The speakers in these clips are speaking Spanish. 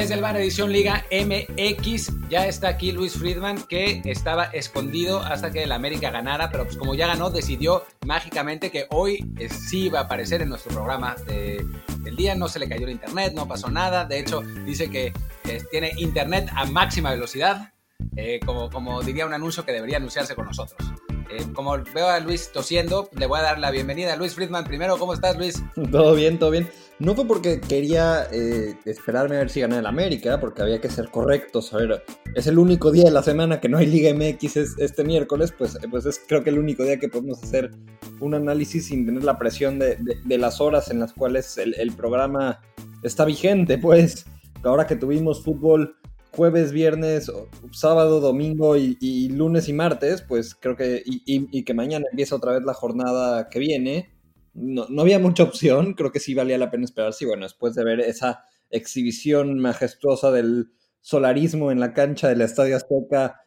Desde el bar Edición Liga MX ya está aquí Luis Friedman que estaba escondido hasta que el América ganara, pero pues como ya ganó decidió mágicamente que hoy sí iba a aparecer en nuestro programa del día, no se le cayó el internet, no pasó nada, de hecho dice que, tiene internet a máxima velocidad, eh, como diría un anuncio que debería anunciarse con nosotros. Eh, como veo a Luis tosiendo, le voy a dar la bienvenida a Luis Friedman primero. ¿Cómo estás, Luis? Todo bien, todo bien. No fue porque quería eh, esperarme a ver si ganaba el América, porque había que ser correctos. A ver, es el único día de la semana que no hay Liga MX este miércoles, pues, pues es creo que el único día que podemos hacer un análisis sin tener la presión de, las horas en las cuales el, el programa está vigente, pues. Ahora que tuvimos fútbol jueves, viernes, sábado, domingo y, lunes y martes, pues creo que, y, que mañana empieza otra vez la jornada que viene, no, había mucha opción, creo que sí valía la pena esperar, sí, bueno, después de ver esa exhibición majestuosa del solarismo en la cancha del Estadio Azteca,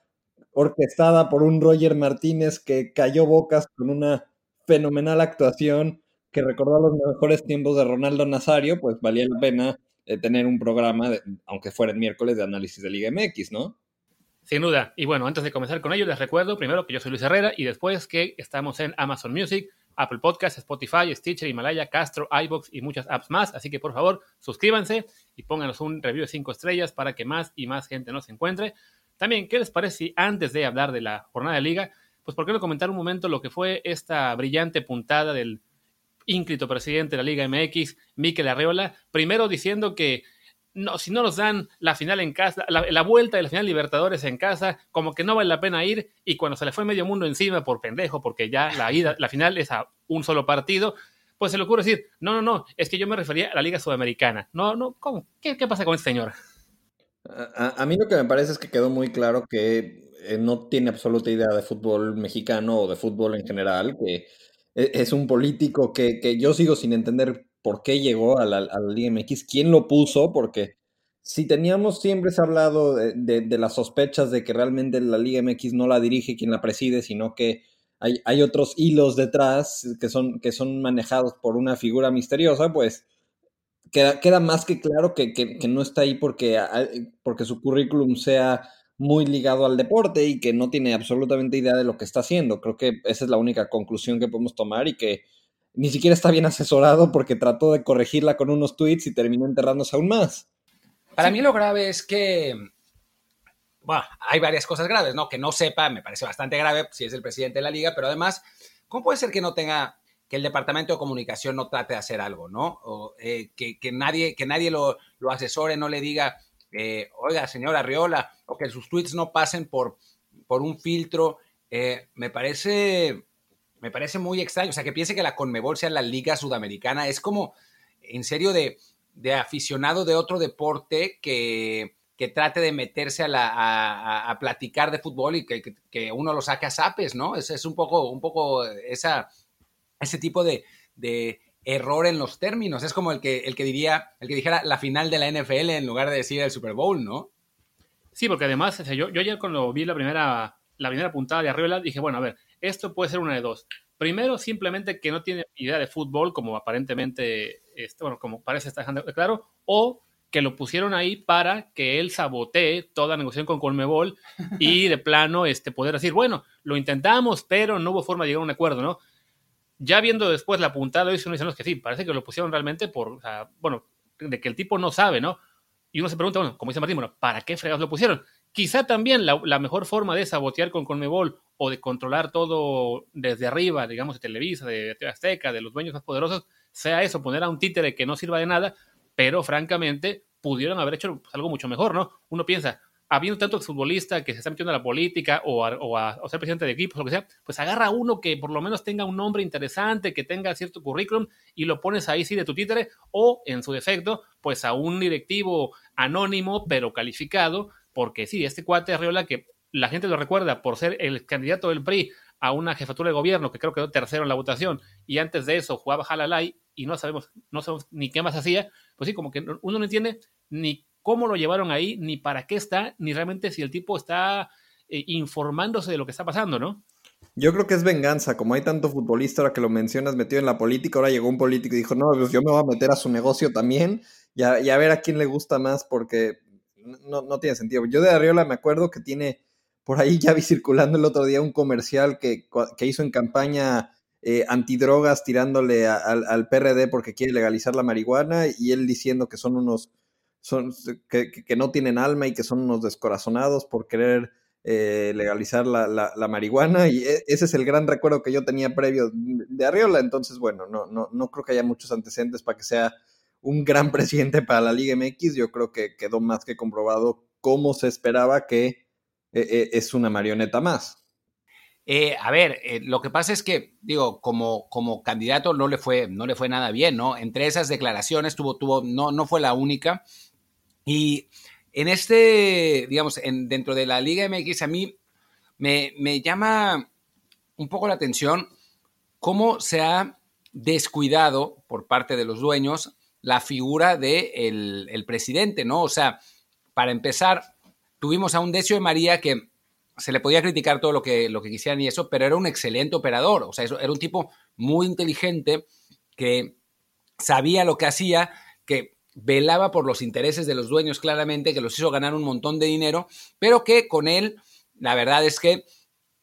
orquestada por un Roger Martínez que cayó bocas con una fenomenal actuación que recordó los mejores tiempos de Ronaldo Nazario, pues valía la pena eh, tener un programa, aunque fuera el miércoles, de análisis de Liga MX, ¿no? Sin duda. Y bueno, antes de comenzar con ello, les recuerdo primero que yo soy Luis Herrera y después que estamos en Amazon Music, Apple Podcasts, Spotify, Stitcher, Himalaya, Castro, iBox y muchas apps más. Así que por favor, suscríbanse y pónganos un review de 5 estrellas para que más y más gente nos encuentre. También, ¿qué les parece si antes de hablar de la jornada de liga, pues por qué no comentar un momento lo que fue esta brillante puntada del ínclito presidente de la Liga MX, Miquel Arreola, primero diciendo que no, si no nos dan la final en casa, la, vuelta de la final Libertadores en casa, como que no vale la pena ir, y cuando se le fue medio mundo encima por pendejo, porque ya la ida, la final es a un solo partido, pues se le ocurre decir, no, no, no, es que yo me refería a la Liga Sudamericana. No, no, ¿cómo? ¿Qué, pasa con este señor? A, mí lo que me parece es que quedó muy claro que eh, no tiene absoluta idea de fútbol mexicano o de fútbol en general, que es un político que, yo sigo sin entender por qué llegó a la, Liga MX, quién lo puso, porque si teníamos siempre hablado de, las sospechas de que realmente la Liga MX no la dirige quien la preside, sino que hay, hay otros hilos detrás que son, que son manejados por una figura misteriosa, pues queda, queda más que claro que, que no está ahí porque, porque su currículum sea muy ligado al deporte y que no tiene absolutamente idea de lo que está haciendo. Creo que esa es la única conclusión que podemos tomar y que ni siquiera está bien asesorado porque trató de corregirla con unos tweets y terminó enterrándose aún más. Para mí lo grave es que, bueno, hay varias cosas graves, ¿no? Que no sepa, me parece bastante grave si es el presidente de la liga, pero además, ¿cómo puede ser que no tenga, que el departamento de comunicación no trate de hacer algo, ¿no? O eh, que, nadie, que nadie lo, lo asesore, no le diga, eh, oiga, señora Arriola, o que sus tweets no pasen por, por un filtro, eh, me parece me parece muy extraño. O sea, que piense que la Conmebol sea la liga sudamericana es como, en serio, de, aficionado de otro deporte que, trate de meterse a, a, platicar de fútbol y que, uno lo saque a zapes, ¿no? Es, es un poco, un poco ese tipo de, error en los términos. Es como el que, el que diría, el que dijera la final de la NFL en lugar de decir el Super Bowl, ¿no? Sí, porque además, yo, yo ayer cuando vi la primera, la primera puntada de Arriola, dije, bueno, a ver, esto puede ser una de dos. Primero, simplemente que no tiene idea de fútbol, como aparentemente, este, bueno, como parece estar dejando claro, o que lo pusieron ahí para que él sabotee toda negociación con Colmebol y de plano este, poder decir, bueno, lo intentamos, pero no hubo forma de llegar a un acuerdo, ¿no? Ya viendo después la puntada, uno dice, que sí, parece que lo pusieron realmente por, bueno, de que el tipo no sabe, ¿no? Y uno se pregunta, bueno, como dice Martín, bueno, ¿para qué fregados lo pusieron? Quizá también la, mejor forma de sabotear con Conmebol o de controlar todo desde arriba, digamos, de Televisa, de Azteca, de los dueños más poderosos, sea eso, poner a un títere que no sirva de nada, pero francamente pudieron haber hecho pues, algo mucho mejor, ¿no? Uno piensa, habiendo tanto futbolista que se está metiendo a la política o a, ser presidente de equipos, lo que sea, pues agarra uno que por lo menos tenga un nombre interesante, que tenga cierto currículum y lo pones ahí sí de tu títere o en su defecto, pues a un directivo anónimo pero calificado, porque sí, este cuate Arriola que la gente lo recuerda por ser el candidato del PRI a una jefatura de gobierno que creo que quedó tercero en la votación y antes de eso jugaba Jalalay y no sabemos, no sabemos ni qué más hacía, pues sí, como que uno no entiende ni cómo lo llevaron ahí, ni para qué está, ni realmente si el tipo está eh, informándose de lo que está pasando, ¿no? Yo creo que es venganza, como hay tanto futbolista ahora que lo mencionas metido en la política, ahora llegó un político y dijo, no, pues yo me voy a meter a su negocio también y a, ver a quién le gusta más, porque no, tiene sentido. Yo de Arriola me acuerdo que tiene, por ahí ya vi circulando el otro día un comercial que, que hizo en campaña eh, antidrogas tirándole al PRD porque quiere legalizar la marihuana y él diciendo que son unos, son, que, que no tienen alma y que son unos descorazonados por querer eh, legalizar la, la, marihuana y e, ese es el gran recuerdo que yo tenía previo de Arriola, entonces bueno, no, no, no creo que haya muchos antecedentes para que sea un gran presidente para la Liga MX, yo creo que quedó más que comprobado cómo se esperaba que eh, eh, es una marioneta más. a ver, lo que pasa es que, digo, como, como candidato no le, fue, no le fue nada bien, ¿no? Entre esas declaraciones tuvo, tuvo, no, no fue la única. Y en este, digamos, en, dentro de la Liga MX, a mí me, llama un poco la atención cómo se ha descuidado por parte de los dueños la figura del de el presidente, ¿no? O sea, para empezar, tuvimos a un Decio de María que se le podía criticar todo lo que, lo que quisieran y eso, pero era un excelente operador, o sea, era un tipo muy inteligente que sabía lo que hacía, que velaba por los intereses de los dueños claramente, que los hizo ganar un montón de dinero, pero que con él, la verdad es que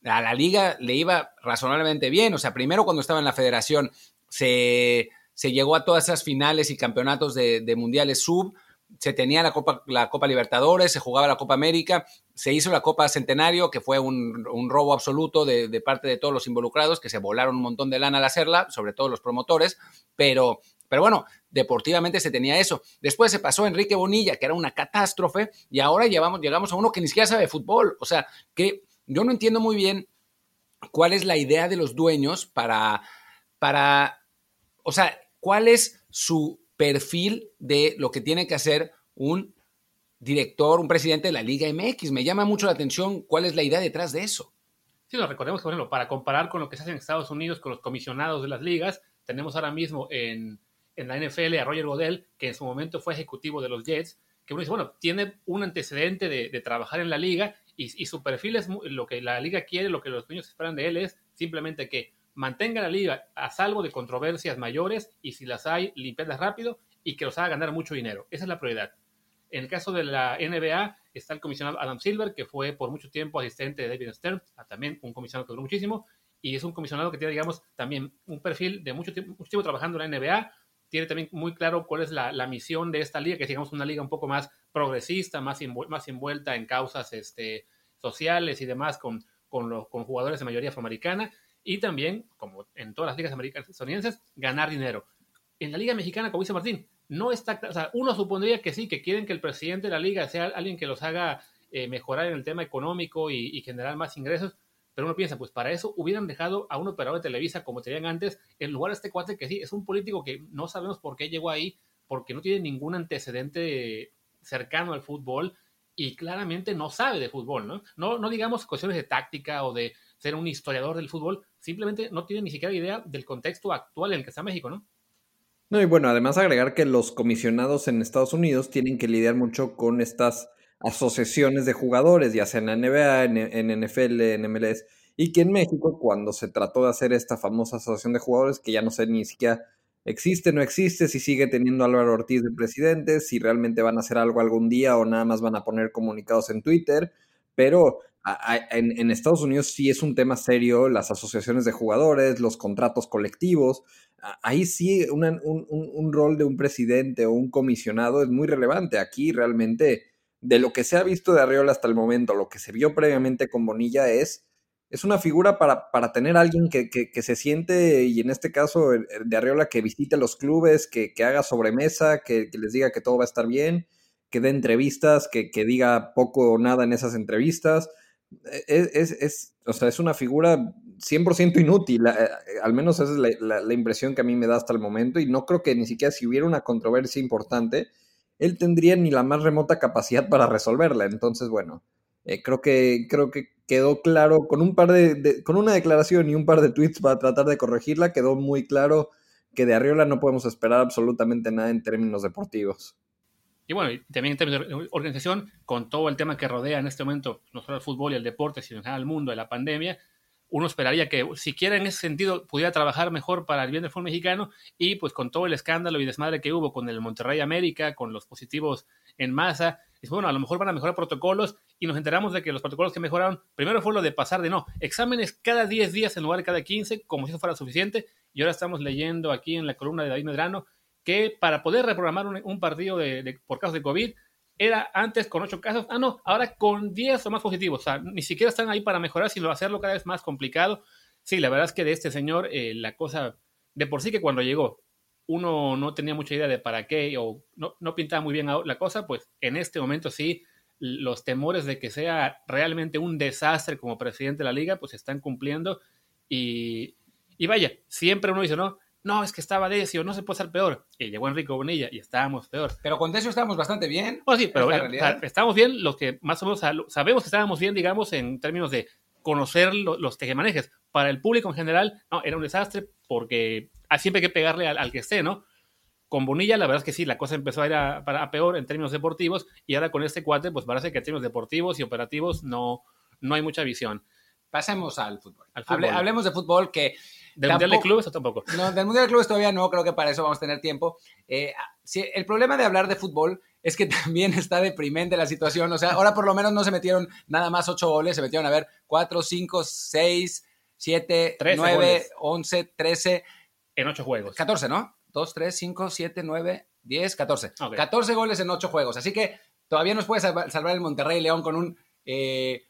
a la liga le iba razonablemente bien. O sea, primero cuando estaba en la federación se, se llegó a todas esas finales y campeonatos de, mundiales sub, se tenía la Copa, la Copa Libertadores, se jugaba la Copa América, se hizo la Copa Centenario, que fue un, robo absoluto de, de, parte de todos los involucrados, que se volaron un montón de lana al hacerla, sobre todo los promotores, pero pero bueno, deportivamente se tenía eso. Después se pasó Enrique Bonilla, que era una catástrofe, y ahora llevamos, llegamos a uno que ni siquiera sabe de fútbol. O sea, que yo no entiendo muy bien cuál es la idea de los dueños para, para, o sea, cuál es su perfil de lo que tiene que hacer un director, un presidente de la Liga MX. Me llama mucho la atención cuál es la idea detrás de eso. Sí, lo recordemos, por ejemplo, para comparar con lo que se hace en Estados Unidos con los comisionados de las ligas, tenemos ahora mismo en en la NFL a Roger Godel, que en su momento fue ejecutivo de los Jets, que uno dice, bueno, tiene un antecedente de, trabajar en la liga y, su perfil es lo que la liga quiere, lo que los dueños esperan de él es simplemente que mantenga la liga a salvo de controversias mayores y si las hay, limpiarlas rápido y que los haga ganar mucho dinero. Esa es la prioridad. En el caso de la NBA está el comisionado Adam Silver, que fue por mucho tiempo asistente de David Stern, también un comisionado que duró muchísimo, y es un comisionado que tiene, digamos, también un perfil de mucho tiempo, mucho tiempo trabajando en la NBA, tiene también muy claro cuál es la, misión de esta liga, que es digamos una liga un poco más progresista, más, más envuelta en causas este, sociales y demás con, con, los, con jugadores de mayoría afroamericana y también, como en todas las ligas americanas estadounidenses, ganar dinero. En la liga mexicana, como dice Martín, no está, o sea, uno supondría que sí, que quieren que el presidente de la liga sea alguien que los haga eh, mejorar en el tema económico y, y generar más ingresos, uno piensa, pues para eso hubieran dejado a un operador de Televisa como tenían antes, en lugar de este cuate que sí, es un político que no sabemos por qué llegó ahí, porque no tiene ningún antecedente cercano al fútbol y claramente no sabe de fútbol, ¿no? No, no digamos cuestiones de táctica o de ser un historiador del fútbol, simplemente no tiene ni siquiera idea del contexto actual en el que está México, ¿no? No, y bueno, además agregar que los comisionados en Estados Unidos tienen que lidiar mucho con estas asociaciones de jugadores, ya sea en la NBA, en, NFL, en MLS, y que en México, cuando se trató de hacer esta famosa asociación de jugadores, que ya no sé ni siquiera existe, no existe, si sigue teniendo Álvaro Ortiz de presidente, si realmente van a hacer algo algún día o nada más van a poner comunicados en Twitter, pero en, Estados Unidos sí es un tema serio, las asociaciones de jugadores, los contratos colectivos, ahí sí un, un rol de un presidente o un comisionado es muy relevante. Aquí realmente de lo que se ha visto de Arriola hasta el momento, lo que se vio previamente con Bonilla es, es una figura para, para tener alguien que, que, se siente, y en este caso de Arriola, que visite los clubes, que, que haga sobremesa, que, les diga que todo va a estar bien, que dé entrevistas, que, diga poco o nada en esas entrevistas. E, e, es, es, o sea, es una figura 100% inútil, eh, al menos esa es la, la impresión que a mí me da hasta el momento, y no creo que ni siquiera si hubiera una controversia importante, él tendría ni la más remota capacidad para resolverla. Entonces, bueno, eh, creo, que, creo que quedó claro con un par de, con una declaración y un par de tweets para tratar de corregirla, quedó muy claro que de Arriola no podemos esperar absolutamente nada en términos deportivos. Y bueno, también en términos de organización, con todo el tema que rodea en este momento, no solo el fútbol y el deporte, sino en general el mundo de la pandemia, uno esperaría que siquiera en ese sentido pudiera trabajar mejor para el bien del fútbol mexicano y pues con todo el escándalo y desmadre que hubo con el Monterrey América, con los positivos en masa, Y bueno, a lo mejor van a mejorar protocolos y nos enteramos de que los protocolos que mejoraron, primero fue lo de pasar de no, exámenes cada 10 días en lugar de cada 15, como si eso fuera suficiente. Y ahora estamos leyendo aquí en la columna de David Medrano que para poder reprogramar un, partido por casos de COVID, era antes con 8 casos, ah, no, ahora con 10 o más positivos. O sea, ni siquiera están ahí para mejorar, sino hacerlo cada vez más complicado. Sí, la verdad es que de este señor, eh, la cosa, de por sí que cuando llegó, uno no tenía mucha idea de para qué o no, no pintaba muy bien la cosa, pues en este momento sí, los temores de que sea realmente un desastre como presidente de la liga, pues están cumpliendo. Y, y vaya, siempre uno dice, no, no, es que estaba Decio, no se puede ser peor. Y llegó Enrique Bonilla y estábamos peor. Pero con Decio estábamos bastante bien. Oh, sí, pero estábamos bien, los que más o menos sabemos que estábamos bien, digamos, en términos de conocer los tejemanejes. Para el público en general, no, era un desastre porque siempre hay que pegarle al, que esté, ¿no? Con Bonilla, la verdad es que sí, la cosa empezó a ir a, peor en términos deportivos y ahora con este cuate, pues parece que en términos deportivos y operativos no, no hay mucha visión. Pasemos al fútbol. hablemos de fútbol que ¿Del Mundial de Clubes o tampoco? No, del Mundial de Clubes todavía no, creo que para eso vamos a tener tiempo. Eh, el problema de hablar de fútbol es que también está deprimente la situación. O sea, ahora por lo menos no se metieron nada más ocho goles, se metieron a ver cuatro, cinco, seis, siete, nueve, once, trece. En ocho juegos. Catorce, ¿no? Dos, tres, cinco, siete, nueve, diez, catorce. Catorce goles en ocho juegos. Así que todavía nos puede salvar el Monterrey León con un eh,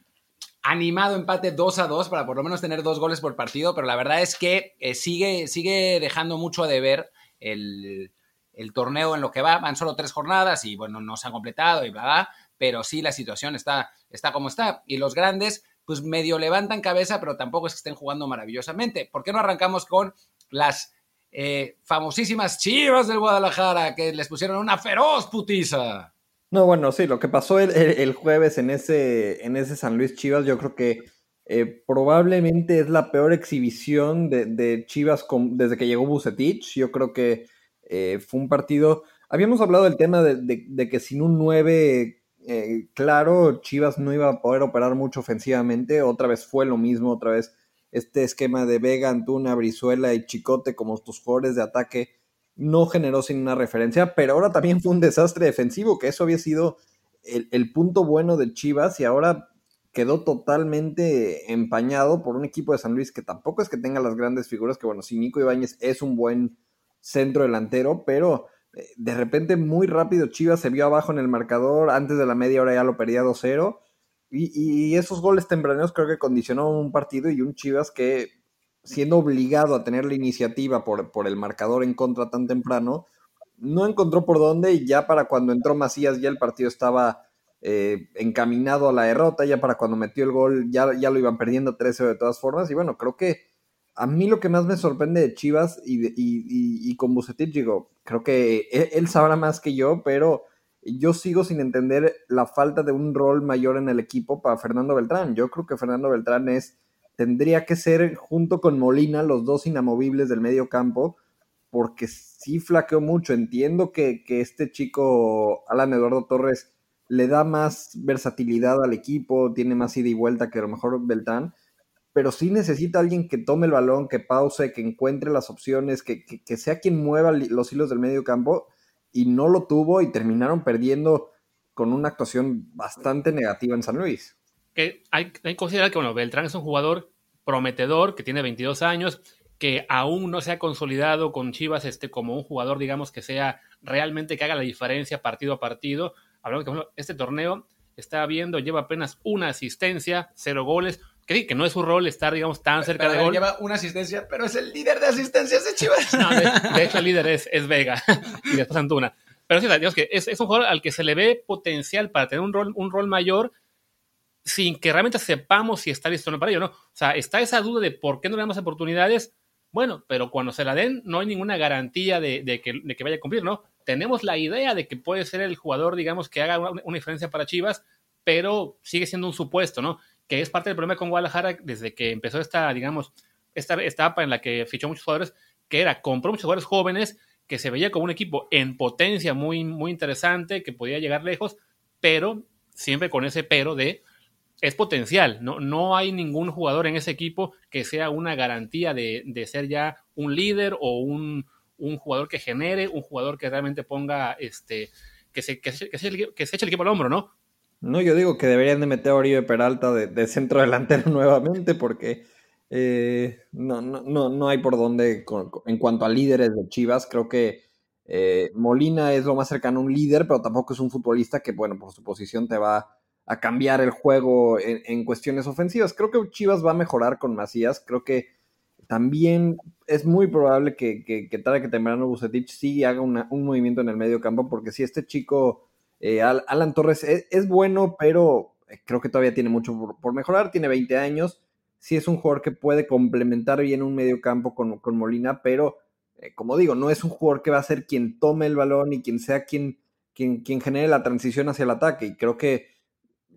animado empate 2 a 2 para por lo menos tener dos goles por partido, pero la verdad es que eh, sigue, sigue dejando mucho de ver el, torneo en lo que va. Van solo tres jornadas y bueno, no se han completado y bla, bla, pero sí la situación está, está como está. Y los grandes, pues medio levantan cabeza, pero tampoco es que estén jugando maravillosamente. ¿Por qué no arrancamos con las eh, famosísimas chivas del Guadalajara que les pusieron una feroz putiza? No, bueno, sí, lo que pasó el, jueves en ese, en ese San Luis Chivas, yo creo que eh, probablemente es la peor exhibición de, Chivas desde que llegó Bucetich. Yo creo que eh, fue un partido. Habíamos hablado del tema de, que sin un 9 eh, claro, Chivas no iba a poder operar mucho ofensivamente. Otra vez fue lo mismo, otra vez este esquema de Vega, Antuna, Brizuela y Chicote como tus jugadores de ataque no generó sin una referencia, pero ahora también fue un desastre defensivo, que eso había sido el, punto bueno de Chivas y ahora quedó totalmente empañado por un equipo de San Luis que tampoco es que tenga las grandes figuras, que bueno, si Nico Ibáñez es un buen centro delantero, pero eh, de repente muy rápido Chivas se vio abajo en el marcador, antes de la media hora ya lo perdía 2-0, y, y, esos goles tempraneros creo que condicionó un partido y un Chivas que siendo obligado a tener la iniciativa por, por el marcador en contra tan temprano, no encontró por dónde y ya para cuando entró Macías ya el partido estaba eh, encaminado a la derrota, ya para cuando metió el gol ya, ya lo iban perdiendo 13 de todas formas y bueno, creo que a mí lo que más me sorprende de Chivas y, y, y, con Bucetich, digo, creo que él, él, sabrá más que yo, pero yo sigo sin entender la falta de un rol mayor en el equipo para Fernando Beltrán. Yo creo que Fernando Beltrán es tendría que ser junto con Molina los dos inamovibles del medio campo, porque sí flaqueó mucho. Entiendo que, este chico, Alan Eduardo Torres, le da más versatilidad al equipo, tiene más ida y vuelta que a lo mejor Beltrán, pero sí necesita alguien que tome el balón, que pause, que encuentre las opciones, que, que sea quien mueva los hilos del medio campo, y no lo tuvo y terminaron perdiendo con una actuación bastante negativa en San Luis que hay, que considerar que bueno, Beltrán es un jugador prometedor, que tiene 22 años, que aún no se ha consolidado con Chivas este, como un jugador, digamos, que sea realmente que haga la diferencia partido a partido. Hablamos que este torneo está viendo, lleva apenas una asistencia, cero goles, que que no es su rol estar, digamos, tan cerca de gol. Lleva una asistencia, pero es el líder de asistencias de Chivas. de, hecho, el líder es, es Vega y después Antuna. Pero sí, digamos que es, es, un jugador al que se le ve potencial para tener un rol, un rol mayor, sin que realmente sepamos si está listo o no para ello, ¿no? O sea, está esa duda de por qué no le damos oportunidades. Bueno, pero cuando se la den, no hay ninguna garantía de, que, vaya a cumplir, ¿no? Tenemos la idea de que puede ser el jugador, digamos, que haga una, diferencia para Chivas, pero sigue siendo un supuesto, ¿no? Que es parte del problema con Guadalajara desde que empezó esta, digamos, esta etapa en la que fichó muchos jugadores, que era, compró muchos jugadores jóvenes, que se veía como un equipo en potencia muy, muy interesante, que podía llegar lejos, pero siempre con ese pero de es potencial. No, no hay ningún jugador en ese equipo que sea una garantía de, ser ya un líder o un, jugador que genere, un jugador que realmente ponga este, que se, que, se, que, se, eche el equipo al hombro, ¿no? No, yo digo que deberían de meter a Oribe Peralta de, centro delantero nuevamente porque eh, no, no, no, hay por dónde en cuanto a líderes de Chivas. Creo que eh, Molina es lo más cercano a un líder, pero tampoco es un futbolista que, bueno, por su posición te va a cambiar el juego en, cuestiones ofensivas. Creo que Chivas va a mejorar con Macías. Creo que también es muy probable que, que, que que temprano Bucetich sí haga un movimiento en el medio campo, porque si este chico, eh, Alan Torres, es, bueno, pero eh, creo que todavía tiene mucho por, mejorar, tiene 20 años, sí es un jugador que puede complementar bien un medio campo con, Molina, pero eh, como digo, no es un jugador que va a ser quien tome el balón y quien sea quien, quien, quien genere la transición hacia el ataque, y creo que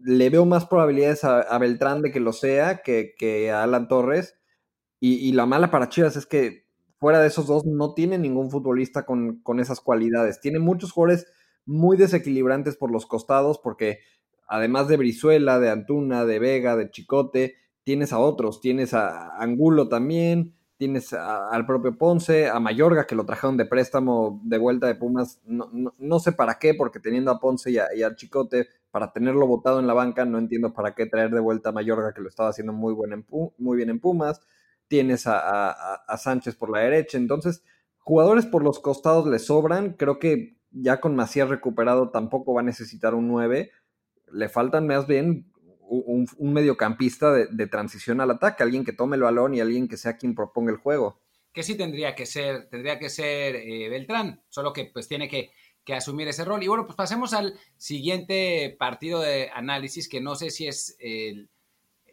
le veo más probabilidades a, Beltrán de que lo sea que, que a Alan Torres y, la mala para Chivas es que fuera de esos dos no tiene ningún futbolista con, esas cualidades. Tiene muchos jugadores muy desequilibrantes por los costados porque además de Brizuela, de Antuna, de Vega, de Chicote, tienes a otros. Tienes a Angulo también, tienes al propio Ponce, a Mayorga que lo trajeron de préstamo de vuelta de Pumas. No, sé para qué, porque teniendo a Ponce y, a, al Chicote, para tenerlo votado en la banca, no entiendo para qué traer de vuelta a Mayorga que lo estaba haciendo muy, muy bien en Pumas. Tienes a, Sánchez por la derecha, entonces jugadores por los costados le sobran, creo que ya con Macías recuperado tampoco va a necesitar un 9, le faltan más bien un, mediocampista de, transición al ataque, alguien que tome el balón y alguien que sea quien proponga el juego. Que sí tendría que ser, tendría que ser eh, Beltrán, solo que pues tiene que, que, asumir ese rol. Y bueno, pues pasemos al siguiente partido de análisis, que no sé si es el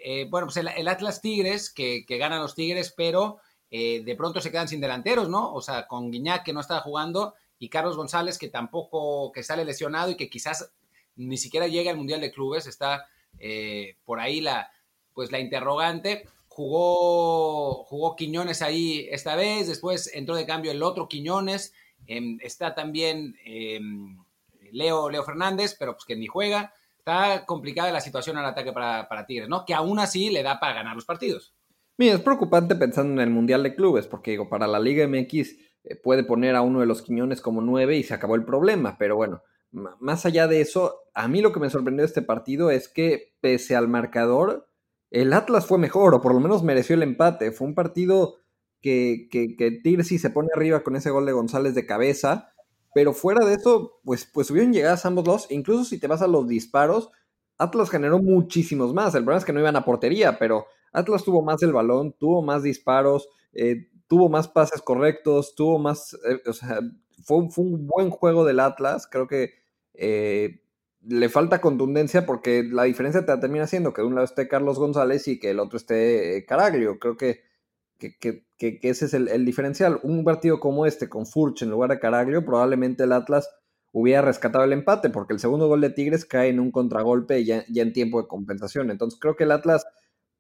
eh, bueno, pues el, Atlas Tigres, que, ganan los Tigres, pero eh, de pronto se quedan sin delanteros, ¿no? O sea, con Guiñac que no estaba jugando y Carlos González que tampoco, que sale lesionado y que quizás ni siquiera llega al Mundial de Clubes, está eh, por ahí la, pues la interrogante. Jugó, jugó Quiñones ahí esta vez, después entró de cambio el otro Quiñones, em, está también em, Leo, Leo Fernández, pero pues que ni juega está complicada la situación al ataque para, Tigres, ¿no? Que aún así le da para ganar los partidos. Mira, es preocupante pensando en el Mundial de Clubes, porque digo, para la Liga MX eh, puede poner a uno de los Quiñones como nueve y se acabó el problema, pero bueno, más allá de eso, a mí lo que me sorprendió de este partido es que pese al marcador, el Atlas fue mejor, o por lo menos mereció el empate. Fue un partido que, que, que Tigres sí se pone arriba con ese gol de González de cabeza, pero fuera de eso, pues, pues hubieron llegadas ambos dos. Incluso si te vas a los disparos, Atlas generó muchísimos más. El problema es que no iban a portería, pero Atlas tuvo más el balón, tuvo más disparos, eh, tuvo más pases correctos, tuvo más. Eh, o sea, fue, un buen juego del Atlas. Creo que eh, le falta contundencia porque la diferencia te termina siendo que de un lado esté Carlos González y que el otro esté Caraglio. Creo que ese es el, diferencial. Un partido como este, con Furch en lugar de Caraglio, probablemente el Atlas hubiera rescatado el empate, porque el segundo gol de Tigres cae en un contragolpe ya, ya en tiempo de compensación. Entonces creo que el Atlas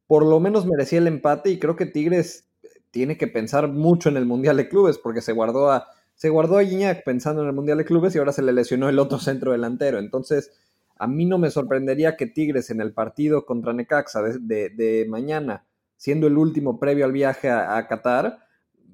por lo menos merecía el empate y creo que Tigres tiene que pensar mucho en el Mundial de Clubes, porque se guardó a, se guardó a Gignac pensando en el Mundial de Clubes y ahora se le lesionó el otro centro delantero. Entonces, a mí no me sorprendería que Tigres en el partido contra Necaxa de mañana siendo el último previo al viaje a, Qatar,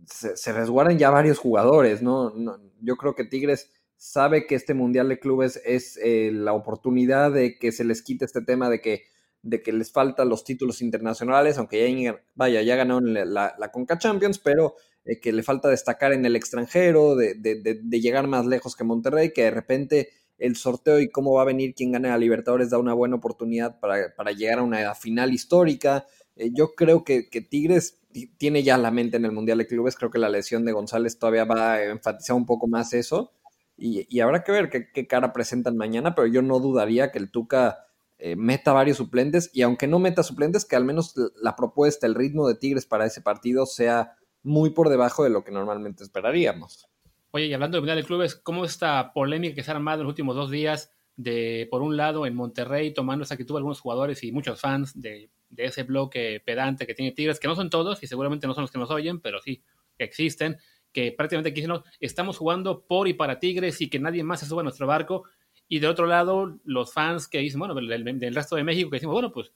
se, resguardan ya varios jugadores, ¿no? Yo creo que Tigres sabe que este Mundial de Clubes es eh, la oportunidad de que se les quite este tema de que, de que les faltan los títulos internacionales, aunque ya, vaya, ya ganaron la, la, Conca Champions, pero eh, que le falta destacar en el extranjero, de, de, llegar más lejos que Monterrey, que de repente el sorteo y cómo va a venir quien gane a Libertadores da una buena oportunidad para, para llegar a una final histórica. Eh, yo creo que, Tigres tiene ya la mente en el Mundial de Clubes. Creo que la lesión de González todavía va a enfatizar un poco más eso. Y, habrá que ver qué, cara presentan mañana, pero yo no dudaría que el Tuca eh, meta varios suplentes. Y aunque no meta suplentes, que al menos la propuesta, el ritmo de Tigres para ese partido sea muy por debajo de lo que normalmente esperaríamos. Oye, y hablando del Mundial de Clubes, ¿cómo esta polémica que se ha armado en los últimos dos días de, por un lado, en Monterrey tomando esa actitud algunos jugadores y muchos fans de de ese bloque pedante que tiene Tigres, que no son todos y seguramente no son los que nos oyen, pero sí existen, que prácticamente aquí estamos jugando por y para Tigres y que nadie más se suba a nuestro barco. Y de otro lado, los fans que dicen, bueno, del, resto de México, que decimos, bueno, pues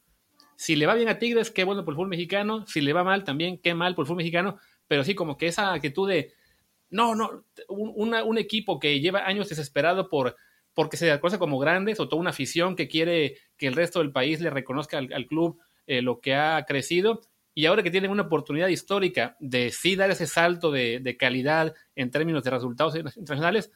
si le va bien a Tigres, qué bueno por el fútbol mexicano, si le va mal también, qué mal por el fútbol mexicano, pero sí como que esa actitud de, no, no, un, un equipo que lleva años desesperado por porque se reconoce como grandes o toda una afición que quiere que el resto del país le reconozca al, club eh, lo que ha crecido. Y ahora que tienen una oportunidad histórica de sí dar ese salto de, calidad en términos de resultados internacionales,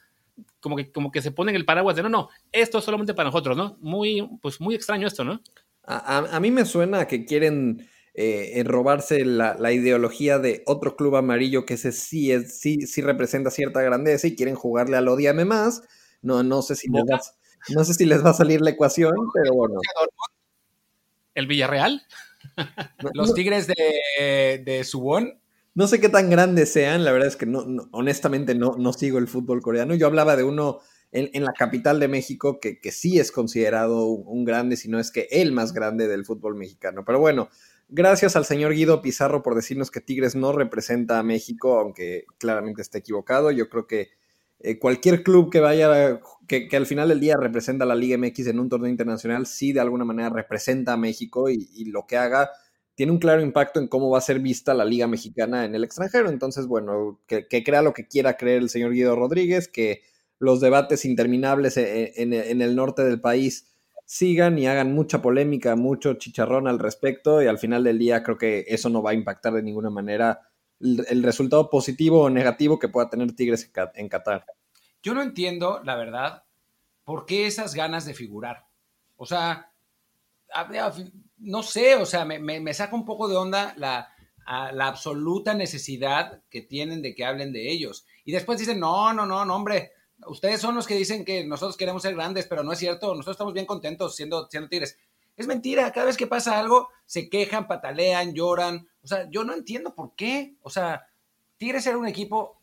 como que, como que se ponen el paraguas de no, no, esto es solamente para nosotros, ¿no? Muy, pues muy extraño esto, ¿no? A, mí me suena que quieren eh, robarse la, ideología de otro club amarillo que ese sí, es, sí, sí representa cierta grandeza y quieren jugarle al odiame más. No, no sé si les va, no sé si les va a salir la ecuación, pero bueno. ¿El Villarreal? ¿Los Tigres de, de Subón? No sé qué tan grandes sean, la verdad es que no, honestamente no, no sigo el fútbol coreano. Yo hablaba de uno en, la capital de México que, que sí es considerado un, grande, si no es que el más grande del fútbol mexicano. Pero bueno, gracias al señor Guido Pizarro por decirnos que Tigres no representa a México, aunque claramente esté equivocado. Yo creo que eh, cualquier club que vaya, que, al final del día representa a la Liga MX en un torneo internacional, sí de alguna manera representa a México y lo que haga tiene un claro impacto en cómo va a ser vista la Liga Mexicana en el extranjero. Entonces, bueno, que, crea lo que quiera creer el señor Guido Rodríguez, que los debates interminables e, e, en, el norte del país sigan y hagan mucha polémica, mucho chicharrón al respecto y al final del día creo que eso no va a impactar de ninguna manera el, resultado positivo o negativo que pueda tener Tigres en Qatar. Yo no entiendo, la verdad, por qué esas ganas de figurar. O sea, no sé, o sea, me, saca un poco de onda la, la, absoluta necesidad que tienen de que hablen de ellos. Y después dicen, no, no, no, no, hombre, ustedes son los que dicen que nosotros queremos ser grandes, pero no es cierto, nosotros estamos bien contentos siendo, siendo tigres. Es mentira, cada vez que pasa algo, se quejan, patalean, lloran. O sea, yo no entiendo por qué. O sea, Tigres era un equipo,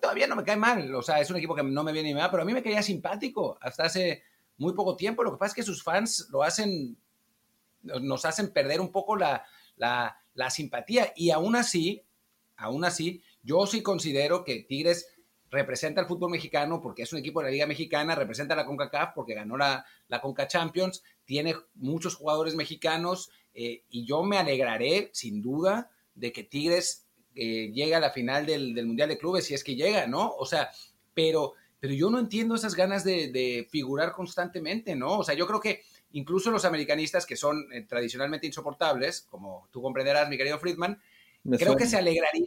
todavía no me cae mal, o sea, es un equipo que no me viene ni va, pero a mí me caía simpático hasta hace muy poco tiempo. Lo que pasa es que sus fans lo hacen nos hacen perder un poco la, simpatía. Y aún así, aún así, yo sí considero que Tigres representa al fútbol mexicano porque es un equipo de la Liga Mexicana, representa a la CONCACAF porque ganó la, la CONCA Champions, tiene muchos jugadores mexicanos eh, y yo me alegraré, sin duda, de que Tigres eh, llegue a la final del, Mundial de Clubes, si es que llega, ¿no? O sea, pero, pero yo no entiendo esas ganas de, de figurar constantemente, ¿no? O sea, yo creo que incluso los americanistas que son eh, tradicionalmente insoportables, como tú comprenderás, mi querido Friedman, creo que se alegrarían,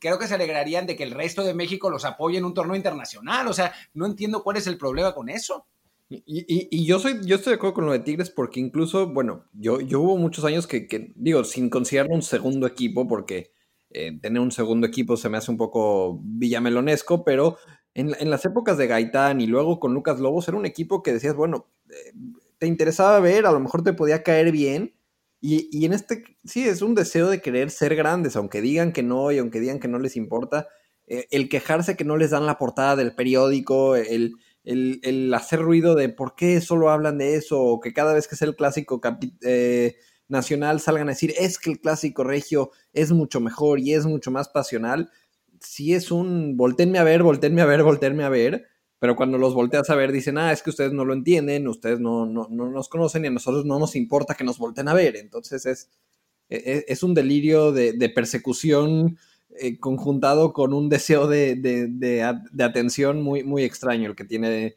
creo que se alegrarían de que el resto de México los apoye en un torneo internacional. O sea, no entiendo cuál es el problema con eso. Y, yo soy, yo estoy de acuerdo con lo de Tigres porque incluso, bueno, yo, yo hubo muchos años que, digo, sin considerar un segundo equipo, porque eh, tener un segundo equipo se me hace un poco villamelonesco, pero en, en, las épocas de Gaitán y luego con Lucas Lobos era un equipo que decías, bueno, eh, te interesaba ver, a lo mejor te podía caer bien. Y, en este, sí, es un deseo de querer ser grandes, aunque digan que no y aunque digan que no les importa. Eh, el quejarse que no les dan la portada del periódico, el, hacer ruido de por qué solo hablan de eso, o que cada vez que es el clásico eh, nacional salgan a decir es que el clásico regio es mucho mejor y es mucho más pasional. Sí es un voltenme a ver, voltenme a ver, voltenme a ver pero cuando los volteas a ver dicen, ah, es que ustedes no lo entienden, ustedes no, no, nos conocen y a nosotros no nos importa que nos volteen a ver. Entonces es, e, e, es, un delirio de, persecución eh, conjuntado con un deseo de, atención muy, muy extraño el que tiene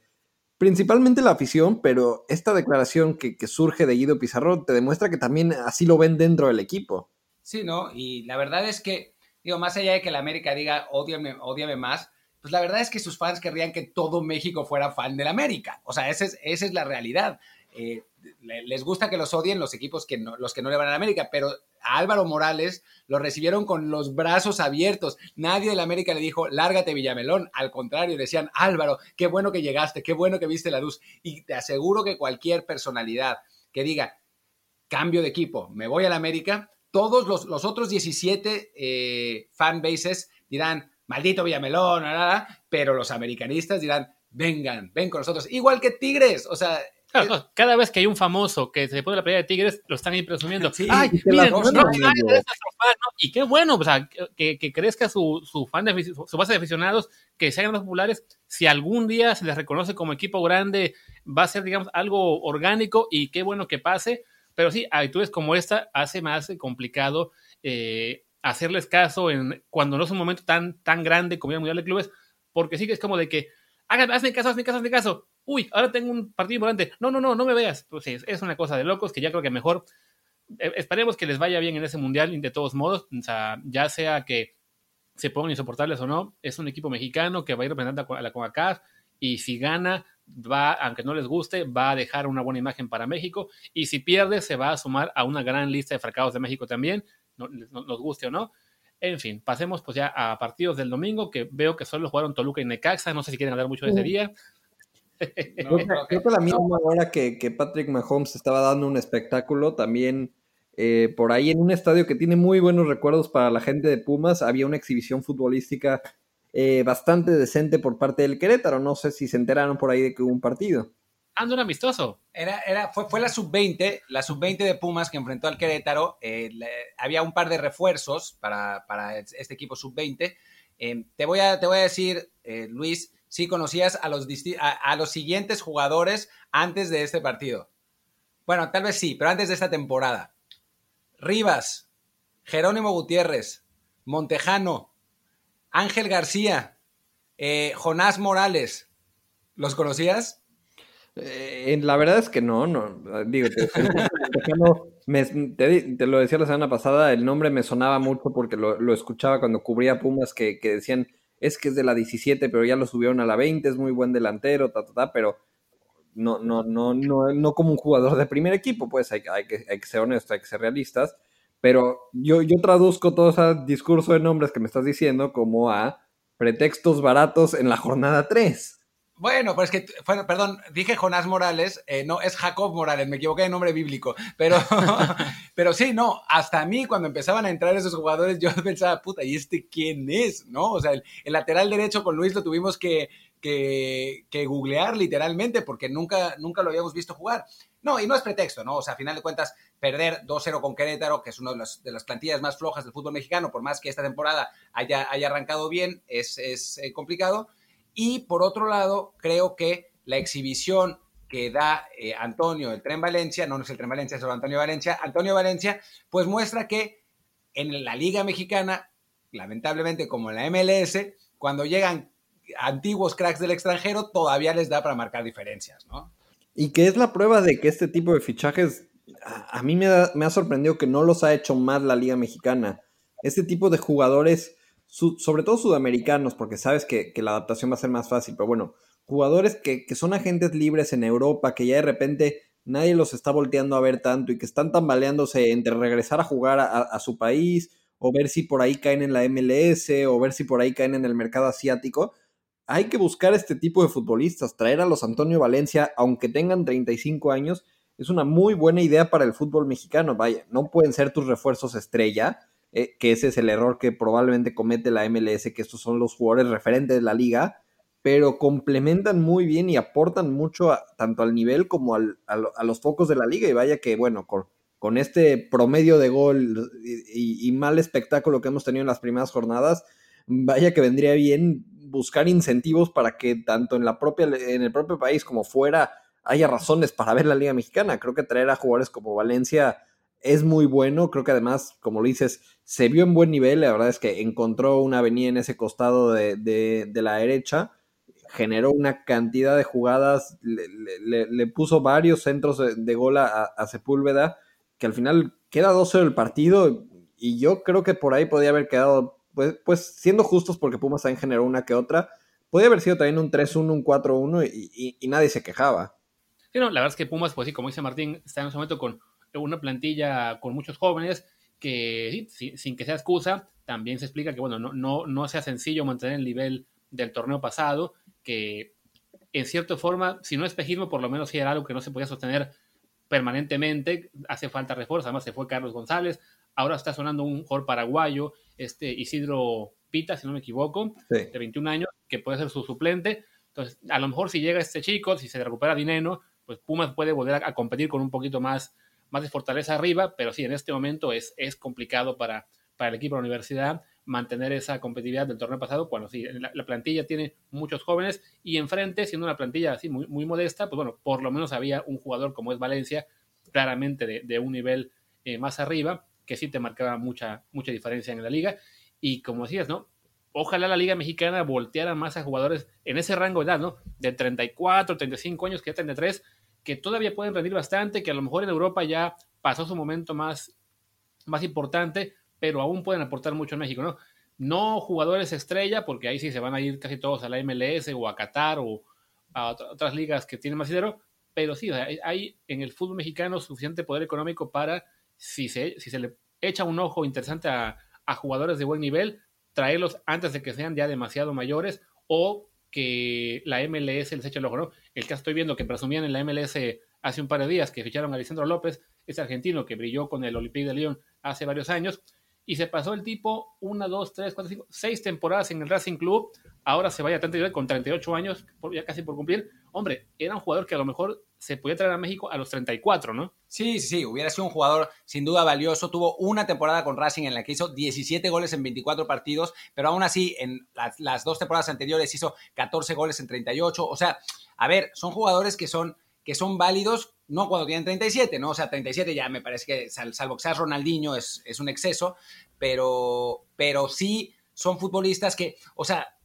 principalmente la afición, pero esta declaración que, surge de Guido Pizarro te demuestra que también así lo ven dentro del equipo. Sí, ¿no? Y la verdad es que, digo, más allá de que la América diga, odiame, odiame más, pues la verdad es que sus fans querrían que todo México fuera fan del América. O sea, esa es, esa es la realidad. Eh, les gusta que los odien los equipos que no, los que no le van a la América, pero a Álvaro Morales lo recibieron con los brazos abiertos. Nadie de la América le dijo, lárgate Villamelón. Al contrario, decían, Álvaro, qué bueno que llegaste, qué bueno que viste la luz. Y te aseguro que cualquier personalidad que diga, cambio de equipo, me voy a la América, todos los, otros 17 eh, fanbases dirán, maldito Villamelón, pero los americanistas dirán, vengan, ven con nosotros, igual que Tigres, o sea... cada vez que hay un famoso que se pone la playa de Tigres, lo están ahí presumiendo. Ay, miren, y qué bueno, o sea, que, que crezca su, su, fan de, su base de aficionados, que sean más populares. Si algún día se les reconoce como equipo grande, va a ser, digamos, algo orgánico y qué bueno que pase. Pero sí, actitudes como esta hace más complicado eh, hacerles caso en, cuando no es un momento tan, tan grande como el Mundial de Clubes, porque sí que es como de que, hazme caso, hazme caso, hazme caso. uy, ahora tengo un partido importante, no, no, no, no me veas. Pues es, es una cosa de locos que ya creo que mejor eh, esperemos que les vaya bien en ese mundial de todos modos, o sea, ya sea que se pongan insoportables o no, es un equipo mexicano que va a ir representando a la CONCACAF y si gana, va, aunque no les guste, va a dejar una buena imagen para México y si pierde, se va a sumar a una gran lista de fracasos de México también, no, nos guste o no. En fin, pasemos pues ya a partidos del domingo, que veo que solo jugaron Toluca y Necaxa, no sé si quieren hablar mucho de ese día. creo, que, la misma hora que, que, Patrick Mahomes estaba dando un espectáculo, también eh, por ahí en un estadio que tiene muy buenos recuerdos para la gente de Pumas, había una exhibición futbolística eh, bastante decente por parte del Querétaro. No sé si se enteraron por ahí de que hubo un partido. Ando un amistoso. Era, era, fue, fue la sub-20, la sub-20 de Pumas que enfrentó al Querétaro. Eh, había un par de refuerzos para, para este equipo sub-20. te, voy a, te voy a decir, Luis, si conocías a los, a los siguientes jugadores antes de este partido. Bueno, tal vez sí, pero antes de esta temporada. Rivas, Jerónimo Gutiérrez, Montejano, Ángel García, eh, Jonás Morales. ¿Los conocías? Eh, la verdad es que no, no. Digo, te, lo decía la semana pasada, el nombre me sonaba mucho porque lo, escuchaba cuando cubría Pumas que, decían es que es de la 17, pero ya lo subieron a la 20, es muy buen delantero, ta, ta, ta, pero no, no, no, no, no como un jugador de primer equipo, pues hay, hay, que, hay que ser honesto, hay que ser realistas. Pero yo, yo traduzco todo ese discurso de nombres que me estás diciendo como a pretextos baratos en la jornada 3. Bueno, pues que, perdón, dije Jonás Morales, eh, no, es Jacob Morales, me equivoqué de nombre bíblico, pero, pero sí, no, hasta a mí cuando empezaban a entrar esos jugadores yo pensaba, puta, ¿y este quién es? ¿No? O sea, el, el lateral derecho con Luis lo tuvimos que, que, googlear literalmente porque nunca, nunca lo habíamos visto jugar. No, y no es pretexto, ¿no? O sea, a final de cuentas, perder 2-0 con Querétaro, que es una de, de, las plantillas más flojas del fútbol mexicano, por más que esta temporada haya, haya arrancado bien, es, es eh, complicado. Y por otro lado, creo que la exhibición que da eh, Antonio, el Tren Valencia, no, es el Tren Valencia, es Antonio Valencia, Antonio Valencia, pues muestra que en la Liga Mexicana, lamentablemente como en la MLS, cuando llegan antiguos cracks del extranjero todavía les da para marcar diferencias, ¿no? Y que es la prueba de que este tipo de fichajes, a, mí me, ha sorprendido que no los ha hecho más la Liga Mexicana. Este tipo de jugadores, sobre todo sudamericanos, porque sabes que, la adaptación va a ser más fácil, pero bueno, jugadores que, son agentes libres en Europa, que ya de repente nadie los está volteando a ver tanto y que están tambaleándose entre regresar a jugar a su país o ver si por ahí caen en la MLS o ver si por ahí caen en el mercado asiático hay que buscar este tipo de futbolistas, traer a los Antonio Valencia, aunque tengan 35 años, es una muy buena idea para el fútbol mexicano. Vaya, no pueden ser tus refuerzos estrella, eh, que ese es el error que probablemente comete la MLS, que estos son los jugadores referentes de la liga, pero complementan muy bien y aportan mucho tanto al nivel como a, los focos de la liga. Y vaya que, bueno, con, con este promedio de gol y mal espectáculo que hemos tenido en las primeras jornadas, vaya que vendría bien buscar incentivos para que tanto en, la propia, en el propio país como fuera haya razones para ver la Liga Mexicana. Creo que traer a jugadores como Valencia es muy bueno. Creo que además, como lo dices, se vio en buen nivel. La verdad es que encontró una avenida en ese costado de, la derecha. Generó una cantidad de jugadas, le, puso varios centros de, gol a, Sepúlveda, que al final queda 2-0 el partido. Y yo creo que por ahí podía haber quedado pues, pues siendo justos, porque Pumas también generó una que otra, podía haber sido también un 3-1, un 4-1 y, nadie se quejaba. Sí, no, la verdad es que Pumas, pues sí, como dice Martín, está en ese momento con una plantilla con muchos jóvenes que, sin, que sea excusa, también se explica que, bueno, no, no, no sea sencillo mantener el nivel del torneo pasado, que en cierta forma, si no espejismo, por lo menos sí era algo que no se podía sostener permanentemente, hace falta refuerzo, además se fue Carlos González, ahora está sonando un jugador paraguayo este Isidro Pita, si no me equivoco, de 21 años, que puede ser su suplente. Entonces, a lo mejor si llega este chico, si se recupera dinero, pues Pumas puede volver a, competir con un poquito más, más de fortaleza arriba, pero sí, en este momento es, es complicado para, para el equipo de la universidad mantener esa competitividad del torneo pasado, cuando sí, la, plantilla tiene muchos jóvenes y enfrente, siendo una plantilla así muy, muy modesta, pues bueno, por lo menos había un jugador como es Valencia, claramente de, un nivel eh, más arriba, que sí te marcaba mucha, mucha diferencia en la liga. Y como decías, ¿no? ojalá la Liga Mexicana volteara más a jugadores en ese rango de edad, ¿no? De 34, 35 años, que ya 33, que todavía pueden rendir bastante, que a lo mejor en Europa ya pasó su momento más, más importante, pero aún pueden aportar mucho en México, ¿no? No jugadores estrella, porque ahí sí se van a ir casi todos a la MLS o a Qatar o a otras ligas que tienen más dinero, pero sí, hay en el fútbol mexicano suficiente poder económico para, si se, si se le echa un ojo interesante a, a jugadores de buen nivel, traerlos antes de que sean ya demasiado mayores o que la MLS les eche el ojo, ¿no? El caso estoy viendo que presumían en la MLS hace un par de días que ficharon a Alessandro López, ese argentino que brilló con el Olympique de Lyon hace varios años, y se pasó el tipo una, dos, tres, cuatro, cinco, seis temporadas en el Racing Club, ahora se vaya a tanto con 38 años, ya casi por cumplir. Hombre, era un jugador que a lo mejor se podía traer a México a los 34, ¿no? Sí, sí, sí, hubiera sido un jugador sin duda valioso. Tuvo una temporada con Racing en la que hizo 17 goles en 24 partidos, pero aún así en las, dos temporadas anteriores hizo 14 goles en 38. O sea, a ver, son jugadores que son que son válidos, no cuando tienen 37, ¿no? O sea, 37 ya me parece que, salvo que seas Ronaldinho, es, es un exceso, pero, pero sí son futbolistas que, o sea,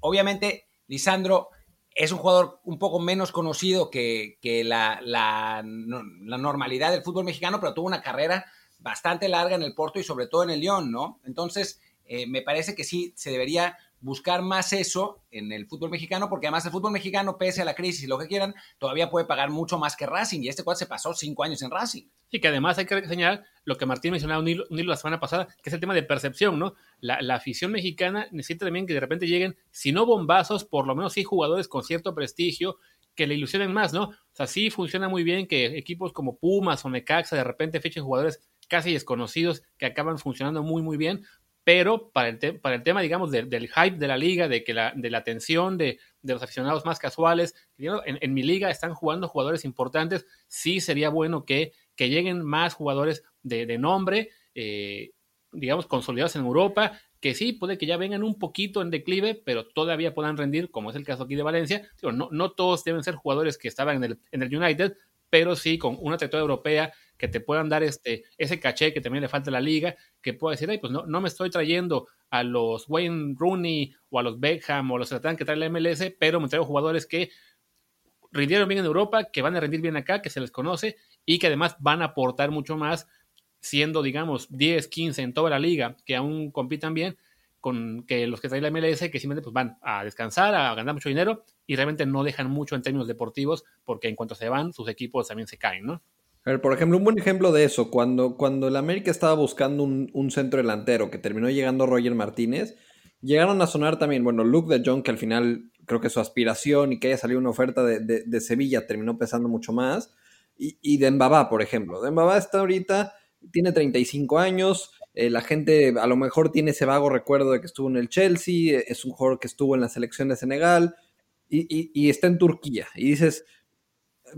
obviamente Lisandro es un jugador un poco menos conocido que, que la, la, normalidad del fútbol mexicano, pero tuvo una carrera bastante larga en el Porto y sobre todo en el Lyon, ¿no? Entonces, eh, me parece que sí se debería buscar más eso en el fútbol mexicano, porque además el fútbol mexicano, pese a la crisis y lo que quieran, todavía puede pagar mucho más que Racing, y este cual se pasó cinco años en Racing. Y que además hay que señalar lo que Martín mencionaba un hilo, la semana pasada, que es el tema de percepción, ¿no? La, la, afición mexicana necesita también que de repente lleguen, si no bombazos, por lo menos sí jugadores con cierto prestigio, que le ilusionen más, ¿no? O sea, sí funciona muy bien que equipos como Pumas o Necaxa de repente fichen jugadores casi desconocidos que acaban funcionando muy, muy bien, pero para el, tema, digamos, del hype de la liga, de, que la, de la atención de, los aficionados más casuales, en, mi liga están jugando jugadores importantes, sí sería bueno que, que lleguen más jugadores de, nombre, eh, digamos, consolidados en Europa, que sí, puede que ya vengan un poquito en declive, pero todavía puedan rendir, como es el caso aquí de Valencia. no, no todos deben ser jugadores que estaban en el, en el United, pero sí con una trayectoria europea que te puedan dar este, ese caché que también le falta a la liga, que pueda decir, ay, pues no, no me estoy trayendo a los Wayne Rooney o a los Beckham o a los Zlatan que trae la MLS, pero me traigo jugadores que rindieron bien en Europa, que van a rendir bien acá, que se les conoce y que además van a aportar mucho más siendo, digamos, 10, 15 en toda la liga, que aún compitan bien, con que los que traen la MLS, que simplemente pues, van a descansar, a ganar mucho dinero y realmente no dejan mucho en términos deportivos, porque en cuanto se van, sus equipos también se caen, ¿no? A ver, por ejemplo, un buen ejemplo de eso, cuando, cuando el América estaba buscando un, centro delantero, que terminó llegando Roger Martínez, llegaron a sonar también, bueno, Luke de Jong, que al final creo que su aspiración y que haya salido una oferta de, Sevilla terminó pesando mucho más, y, y Dembaba, por ejemplo. Dembaba está ahorita, tiene 35 años, eh, la gente a lo mejor tiene ese vago recuerdo de que estuvo en el Chelsea, es un jugador que estuvo en la selección de Senegal, y, y está en Turquía, y dices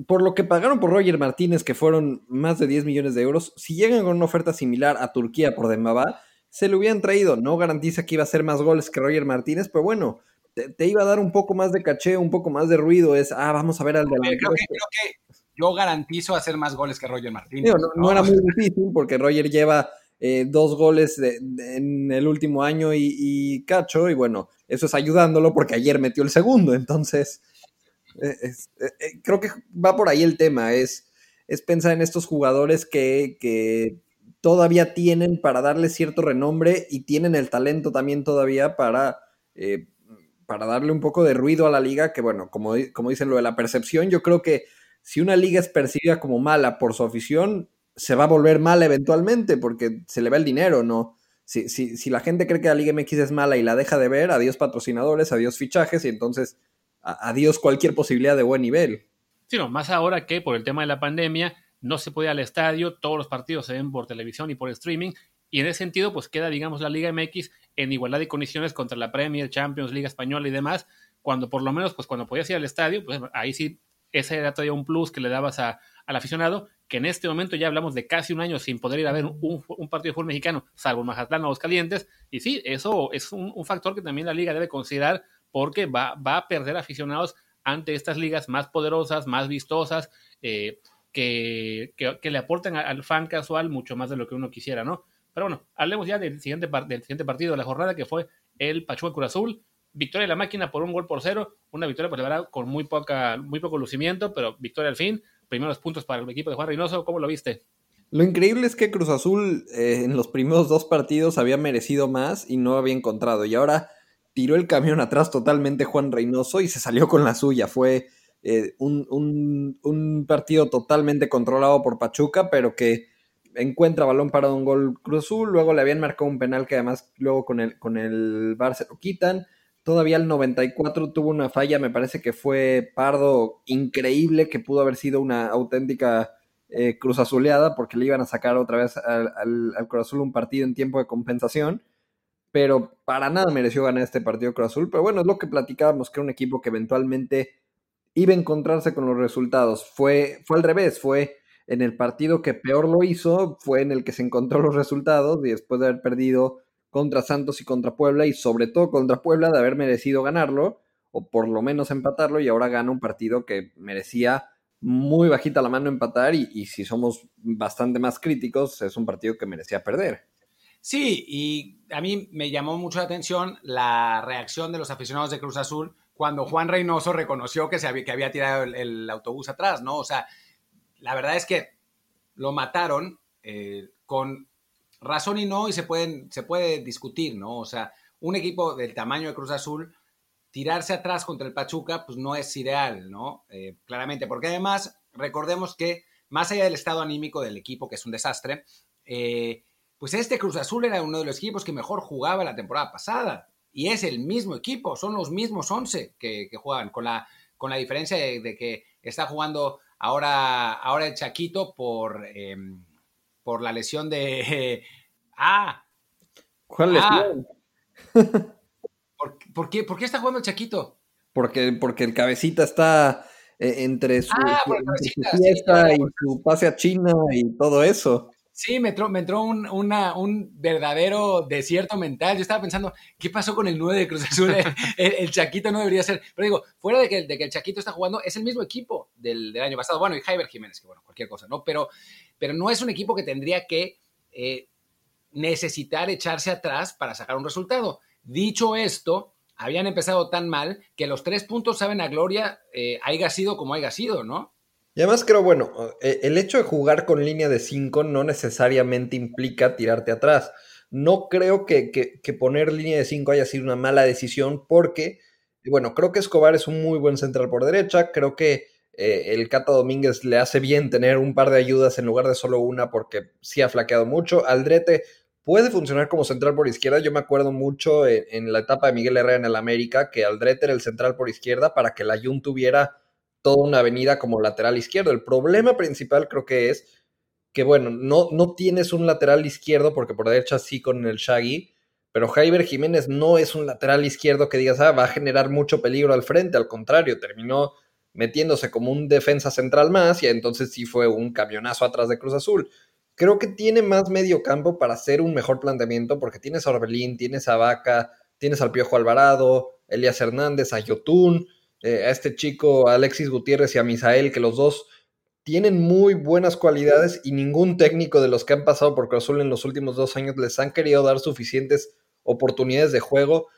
por lo que pagaron por Roger Martínez, que fueron más de 10 millones de euros, si llegan con una oferta similar a Turquía por Dembaba, se lo hubieran traído. No garantiza que iba a hacer más goles que Roger Martínez, pero bueno, te, iba a dar un poco más de caché, un poco más de ruido. Es, ah, vamos a ver al delantero. Creo que, yo garantizo hacer más goles que Roger Martínez. no, era muy difícil porque Roger lleva eh, dos goles en el último año y, y cacho, y bueno, eso es ayudándolo porque ayer metió el segundo, entonces eh, eh, eh, creo que va por ahí el tema, es, es pensar en estos jugadores que, todavía tienen para darle cierto renombre y tienen el talento también todavía para, para darle un poco de ruido a la liga, que bueno, como, como dicen lo de la percepción, yo creo que si una liga es percibida como mala por su afición, se va a volver mala eventualmente porque se le va el dinero, ¿no? Si, si, si la gente cree que la Liga MX es mala y la deja de ver, adiós patrocinadores, adiós fichajes, y entonces adiós cualquier posibilidad de buen nivel. Sí, no, más ahora que por el tema de la pandemia no se puede ir al estadio, todos los partidos se ven por televisión y por streaming, y en ese sentido, pues queda, digamos, la Liga MX en igualdad de condiciones contra la Premier, Champions, Liga Española y demás, cuando por lo menos, pues cuando podías ir al estadio, pues ahí sí, ese era todavía un plus que le dabas al aficionado, que en este momento ya hablamos de casi un año sin poder ir a ver un, partido de fútbol mexicano, salvo Mazatlán o calientes y sí, eso es un factor que también la liga debe considerar porque va, va a perder aficionados ante estas ligas más poderosas, más vistosas, eh, que, que, le aporten al fan casual mucho más de lo que uno quisiera, ¿no? Pero bueno, hablemos ya del siguiente, del siguiente partido de la jornada, que fue el Pachuca Cruz Azul. Victoria de la máquina por un gol por cero. Una victoria, pues la verdad, con muy, poca, muy poco lucimiento, pero victoria al fin. Primeros puntos para el equipo de Juan Reynoso. ¿Cómo lo viste? Lo increíble es que Cruz Azul eh, en los primeros dos partidos había merecido más y no había encontrado. Y ahora tiró el camión atrás totalmente Juan Reynoso y se salió con la suya. Fue eh, un, un, partido totalmente controlado por Pachuca, pero que encuentra balón para un gol Cruz Azul. Luego le habían marcado un penal que además luego con el, con el Bar se lo quitan. Todavía el 94 tuvo una falla, me parece que fue Pardo increíble, que pudo haber sido una auténtica eh, cruz azuleada porque le iban a sacar otra vez al, al, Cruz Azul un partido en tiempo de compensación. Pero para nada mereció ganar este partido Cruz Azul. Pero bueno, es lo que platicábamos, que era un equipo que eventualmente iba a encontrarse con los resultados. Fue, fue al revés, fue en el partido que peor lo hizo, fue en el que se encontró los resultados y después de haber perdido contra Santos y contra Puebla y sobre todo contra Puebla de haber merecido ganarlo o por lo menos empatarlo y ahora gana un partido que merecía muy bajita la mano empatar y, si somos bastante más críticos, es un partido que merecía perder. Sí, y a mí me llamó mucho la atención la reacción de los aficionados de Cruz Azul cuando Juan Reynoso reconoció que, se había, que había tirado el, autobús atrás, ¿no? O sea, la verdad es que lo mataron eh, con razón y no, y se, pueden, se puede discutir, ¿no? O sea, un equipo del tamaño de Cruz Azul tirarse atrás contra el Pachuca, pues no es ideal, ¿no? Eh, claramente, porque además, recordemos que más allá del estado anímico del equipo, que es un desastre, eh, pues este Cruz Azul era uno de los equipos que mejor jugaba la temporada pasada. Y es el mismo equipo, son los mismos 11 que, juegan, con la, con la diferencia de, que está jugando ahora, ahora el Chaquito por, em, por la lesión de... ah, ¿Cuál lesión? Ah, ¿Por, qué, está jugando el Chaquito? Porque, porque el cabecita está eh, entre su, ah, fiesta y su pase a China y todo eso. Sí, me entró, me entró un, un, verdadero desierto mental. Yo estaba pensando, ¿qué pasó con el 9 de Cruz Azul? el, Chaquito no debería ser. Pero digo, fuera de que, de que el Chaquito está jugando, es el mismo equipo del, año pasado. Bueno, y Javier Jiménez, que bueno, cualquier cosa, ¿no? Pero, pero no es un equipo que tendría que eh, necesitar echarse atrás para sacar un resultado. Dicho esto, habían empezado tan mal que los tres puntos saben a gloria, eh, haya sido como haya sido, ¿no? Y además creo, bueno, eh, el hecho de jugar con línea de cinco no necesariamente implica tirarte atrás. No creo que, poner línea de cinco haya sido una mala decisión porque, bueno, creo que Escobar es un muy buen central por derecha, creo que eh, el Cata Domínguez le hace bien tener un par de ayudas en lugar de solo una porque sí ha flaqueado mucho. Aldrete puede funcionar como central por izquierda. Yo me acuerdo mucho en, la etapa de Miguel Herrera en el América que Aldrete era el central por izquierda para que la Jun tuviera toda una avenida como lateral izquierdo. El problema principal creo que es que, bueno, no, no tienes un lateral izquierdo porque por derecha sí con el Shaggy, pero Jaiber Jiménez no es un lateral izquierdo que digas, ah, va a generar mucho peligro al frente. Al contrario, terminó metiéndose como un defensa central más y entonces sí fue un camionazo atrás de Cruz Azul creo que tiene más medio campo para hacer un mejor planteamiento porque tienes a Orbelín, tienes a Vaca, tienes al Piojo Alvarado, Elías Hernández, a Yotun, eh, a este chico Alexis Gutiérrez y a Misael, que los dos tienen muy buenas cualidades y ningún técnico de los que han pasado por Cruz Azul en los últimos dos años les han querido dar suficientes oportunidades de juego.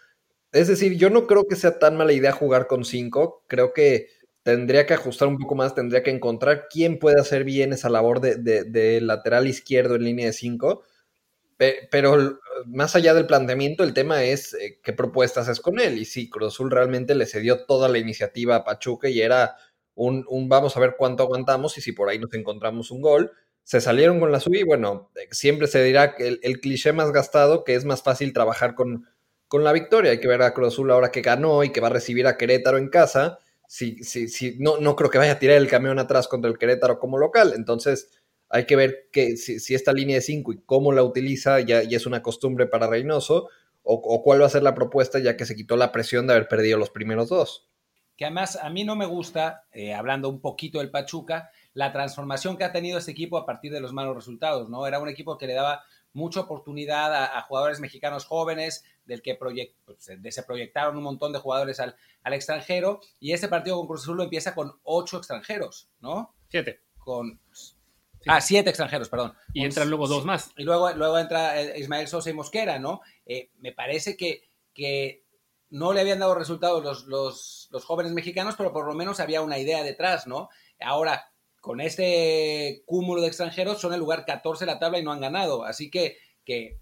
Es decir, yo no creo que sea tan mala idea jugar con cinco. Creo que tendría que ajustar un poco más, tendría que encontrar quién puede hacer bien esa labor de, lateral izquierdo en línea de 5. Pero más allá del planteamiento, el tema es eh, qué propuestas es con él. Y sí, Cruz Azul realmente le cedió toda la iniciativa a Pachuca y era un, vamos a ver cuánto aguantamos y si por ahí nos encontramos un gol. Se salieron con la suya y bueno, eh, siempre se dirá que el, cliché más gastado que es más fácil trabajar con, con la victoria. Hay que ver a Cruz Azul ahora que ganó y que va a recibir a Querétaro en casa si, si, si, no, no creo que vaya a tirar el camión atrás contra el Querétaro como local. Entonces, hay que ver que, si, esta línea de 5 y cómo la utiliza ya, ya, es una costumbre para Reynoso, o, cuál va a ser la propuesta ya que se quitó la presión de haber perdido los primeros dos. Que además a mí no me gusta, eh, hablando un poquito del Pachuca, la transformación que ha tenido este equipo a partir de los malos resultados, ¿no? Era un equipo que le daba mucha oportunidad a, jugadores mexicanos jóvenes, del que pues, se proyectaron un montón de jugadores al, extranjero, y este partido con Cruz Azul empieza con ocho extranjeros, ¿no? Siete. Con Ah, siete extranjeros, perdón. Y entran luego dos más. Y luego, luego entra eh, Ismael Sosa y Mosquera, ¿no? Eh, me parece que, que no le habían dado resultados los, los, los, jóvenes mexicanos, pero por lo menos había una idea detrás, ¿no? Ahora, con este cúmulo de extranjeros, son el lugar 14 de la tabla y no han ganado. Así que, que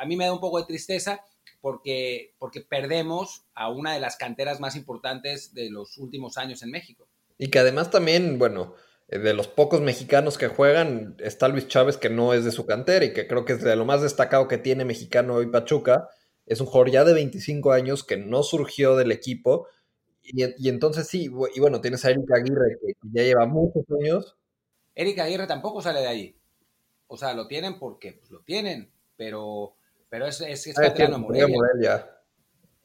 a mí me da un poco de tristeza porque, porque perdemos a una de las canteras más importantes de los últimos años en México. Y que además también, bueno, de los pocos mexicanos que juegan, está Luis Chávez, que no es de su cantera y que creo que es de lo más destacado que tiene mexicano hoy Pachuca. Es un jugador ya de 25 años que no surgió del equipo. Y, entonces sí, y bueno, tienes a Eric Aguirre, que ya lleva muchos años. Eric Aguirre tampoco sale de ahí. O sea, lo tienen porque pues, lo tienen, pero, pero es, es, es ah, Morelia.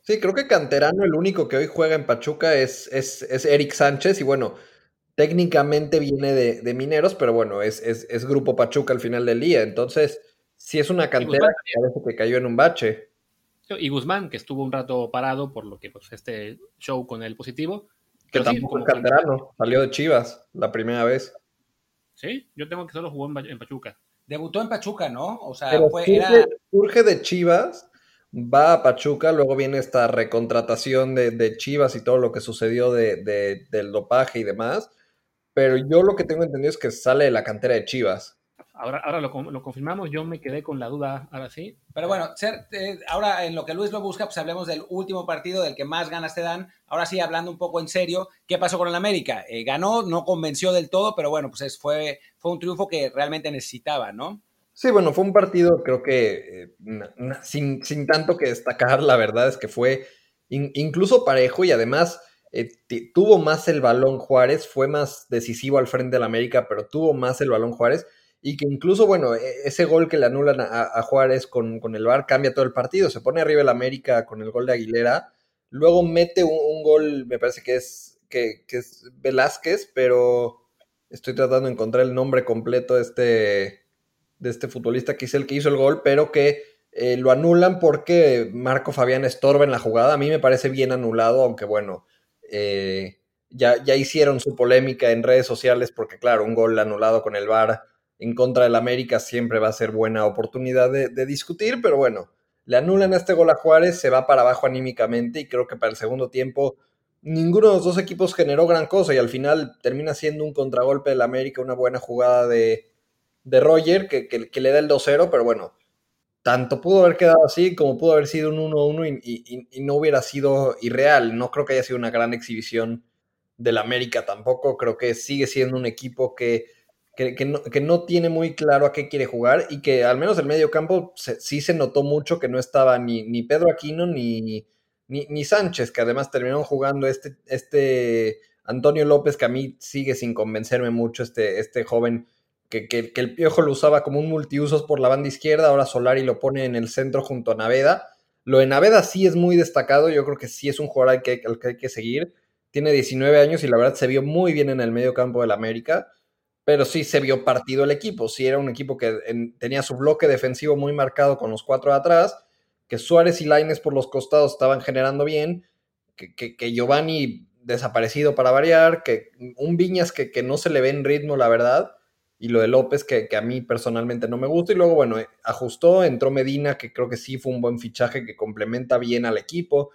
Sí, creo que canterano, el único que hoy juega en Pachuca es, es, es Eric Sánchez. Y bueno, técnicamente viene de, Mineros, pero bueno, es, es, Grupo Pachuca al final del día. Entonces, sí es una cantera que parece que cayó en un bache. Y Guzmán, que estuvo un rato parado por lo que pues, este show con el positivo. Que tampoco es canterano, salió de Chivas la primera vez. Sí, yo tengo que solo jugó en, Pachuca. Debutó en Pachuca, ¿no? O sea, fue, surge, de Chivas, va a Pachuca, luego viene esta recontratación de, Chivas y todo lo que sucedió de, del dopaje y demás pero yo lo que tengo entendido es que sale de la cantera de Chivas. Ahora, ahora lo, confirmamos, yo me quedé con la duda, ahora sí. Pero bueno, eh, ahora en lo que Luis lo busca, pues hablemos del último partido del que más ganas te dan. Ahora sí, hablando un poco en serio, ¿qué pasó con el América? Eh, ganó, no convenció del todo, pero bueno, pues fue, fue un triunfo que realmente necesitaba, ¿no? Sí, bueno, fue un partido creo que eh, sin, sin, tanto que destacar, la verdad es que fue incluso parejo y además eh, tuvo más el balón Juárez, fue más decisivo al frente del América, pero tuvo más el balón Juárez. Y que incluso, bueno, e, ese gol que le anulan a, Juárez con, el VAR cambia todo el partido. Se pone arriba el América con el gol de Aguilera. Luego mete un, gol, me parece que es, que, es Velázquez, pero estoy tratando de encontrar el nombre completo de este, de este futbolista que es el que hizo el gol, pero que eh, lo anulan porque Marco Fabián estorba en la jugada. A mí me parece bien anulado, aunque bueno, eh, ya, ya hicieron su polémica en redes sociales porque, claro, un gol anulado con el VAR en contra del América siempre va a ser buena oportunidad de, discutir, pero bueno, le anulan este gol a Juárez, se va para abajo anímicamente y creo que para el segundo tiempo ninguno de los dos equipos generó gran cosa y al final termina siendo un contragolpe del América, una buena jugada de, de Roger que, que, le da el 2-0, pero bueno, tanto pudo haber quedado así como pudo haber sido un 1-1 y, no hubiera sido irreal. No creo que haya sido una gran exhibición del América tampoco. Creo que sigue siendo un equipo que, que, no, tiene muy claro a qué quiere jugar y que al menos el medio campo sí se notó mucho que no estaba ni, ni Pedro Aquino ni, ni, Sánchez, que además terminaron jugando este, este Antonio López, que a mí sigue sin convencerme mucho, este, este joven que, el Piojo lo usaba como un multiusos por la banda izquierda, ahora Solari lo pone en el centro junto a Naveda. Lo de Naveda sí es muy destacado, yo creo que sí es un jugador al que, hay que seguir. Tiene 19 años y la verdad se vio muy bien en el medio campo del América, pero sí se vio partido el equipo. Sí era un equipo que tenía su bloque defensivo muy marcado con los cuatro de atrás, que Suárez y Laines por los costados estaban generando bien, que, que, Giovanni desaparecido para variar, que un Viñas que, que no se le ve en ritmo, la verdad y lo de López, que, a mí personalmente no me gusta. Y luego, bueno, eh, ajustó, entró Medina, que creo que sí fue un buen fichaje que complementa bien al equipo.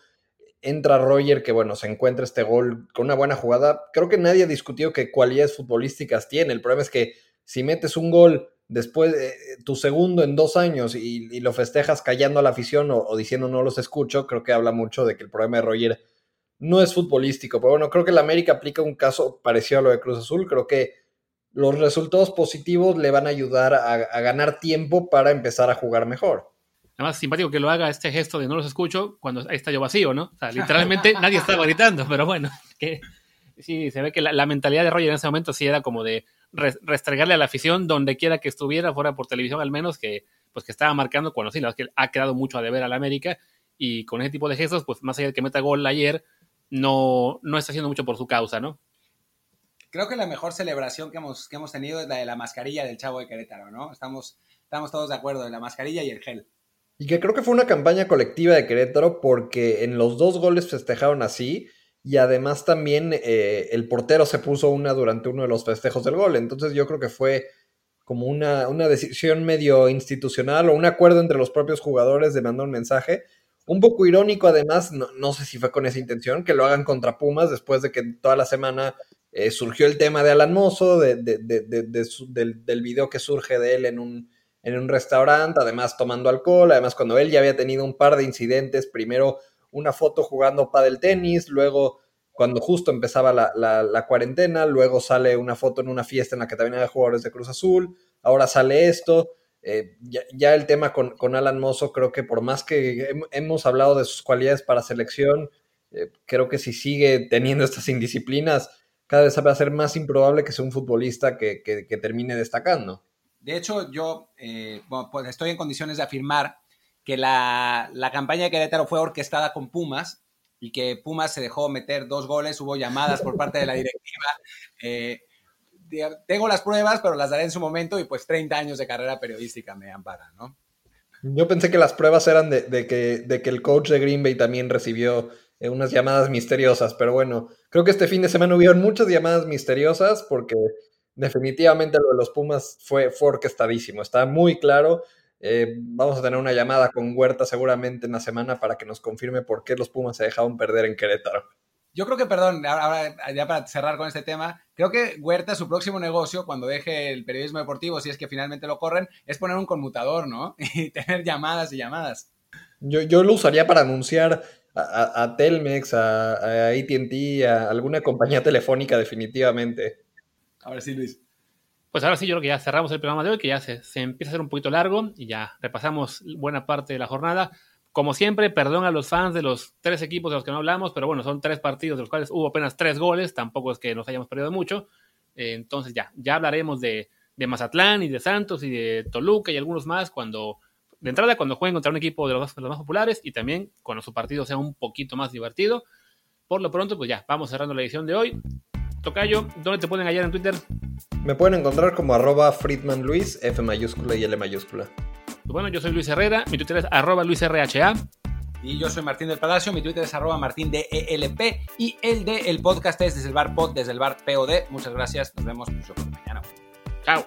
Entra Roger, que bueno, se encuentra este gol con una buena jugada. Creo que nadie ha discutido qué cualidades futbolísticas tiene. El problema es que si metes un gol después, de tu segundo en dos años y, lo festejas callando a la afición o, o, diciendo no los escucho, creo que habla mucho de que el problema de Roger no es futbolístico. Pero bueno, creo que el América aplica un caso parecido a lo de Cruz Azul. Creo que los resultados positivos le van a ayudar a, ganar tiempo para empezar a jugar mejor. Además, simpático que lo haga este gesto de no los escucho cuando está yo vacío, ¿no? O sea, literalmente nadie estaba gritando, pero bueno, que sí, se ve que la, mentalidad de Roger en ese momento sí era como de restregarle a la afición donde quiera que estuviera, fuera por televisión al menos, que pues que estaba marcando cuando sí, la que ha quedado mucho a deber al América y con ese tipo de gestos, pues más allá de que meta gol ayer, no, no está haciendo mucho por su causa, ¿no? Creo que la mejor celebración que hemos, que hemos tenido es la de la mascarilla del Chavo de Querétaro, ¿no? Estamos, estamos todos de acuerdo, de la mascarilla y el gel. Y que creo que fue una campaña colectiva de Querétaro porque en los dos goles festejaron así y además también eh, el portero se puso una durante uno de los festejos del gol. Entonces yo creo que fue como una, una decisión medio institucional o un acuerdo entre los propios jugadores de mandar un mensaje. Un poco irónico, además, no, sé si fue con esa intención, que lo hagan contra Pumas después de que toda la semana eh, surgió el tema de Alan Mozo, de, del, del, video que surge de él en un, en un restaurante, además tomando alcohol, además cuando él ya había tenido un par de incidentes, primero una foto jugando pádel tenis, luego cuando justo empezaba la, cuarentena, luego sale una foto en una fiesta en la que también había jugadores de Cruz Azul, ahora sale esto. Eh, ya, el tema con, Alan Mozo, creo que por más que hemos hablado de sus cualidades para selección, eh, creo que si sigue teniendo estas indisciplinas, cada vez va a ser más improbable que sea un futbolista que, termine destacando. De hecho, yo eh, pues estoy en condiciones de afirmar que la, la campaña de Querétaro fue orquestada con Pumas y que Pumas se dejó meter dos goles, hubo llamadas por parte de la directiva. Eh, tengo las pruebas, pero las daré en su momento y pues 30 años de carrera periodística me amparan, ¿no? Yo pensé que las pruebas eran de, que, de que el coach de Green Bay también recibió eh, unas llamadas misteriosas, pero bueno, creo que este fin de semana hubieron muchas llamadas misteriosas porque definitivamente lo de los Pumas fue, fue orquestadísimo, está muy claro eh, vamos a tener una llamada con Huerta seguramente en la semana para que nos confirme por qué los Pumas se dejaron perder en Querétaro. Yo creo que, perdón, ahora ya para cerrar con este tema, creo que Huerta, su próximo negocio, cuando deje el periodismo deportivo, si es que finalmente lo corren, es poner un conmutador, ¿no? Y tener llamadas y llamadas. Yo, yo lo usaría para anunciar a, Telmex, a, a ATT, a alguna compañía telefónica, definitivamente. Ahora sí, Luis. Pues ahora sí, yo creo que ya cerramos el programa de hoy, que ya se, empieza a hacer un poquito largo y ya repasamos buena parte de la jornada. Como siempre, perdón a los fans de los tres equipos de los que no hablamos, pero bueno, son tres partidos de los cuales hubo apenas tres goles, tampoco es que nos hayamos perdido mucho. Eh, entonces ya, ya hablaremos de, Mazatlán y de Santos y de Toluca y algunos más cuando, de entrada, cuando jueguen contra un equipo de los, de los más populares y también cuando su partido sea un poquito más divertido. Por lo pronto, pues ya, vamos cerrando la edición de hoy. Tocayo, ¿dónde te pueden hallar en Twitter? Me pueden encontrar como arroba Friedman Luis, F mayúscula y L mayúscula. Bueno, yo soy Luis Herrera, mi Twitter es arroba LuisRHA. Y yo soy Martín del Palacio, mi Twitter es arroba Martín de ELP y el de el podcast es desde el bar pod, desde el bar POD. Muchas gracias, nos vemos mañana. Chao.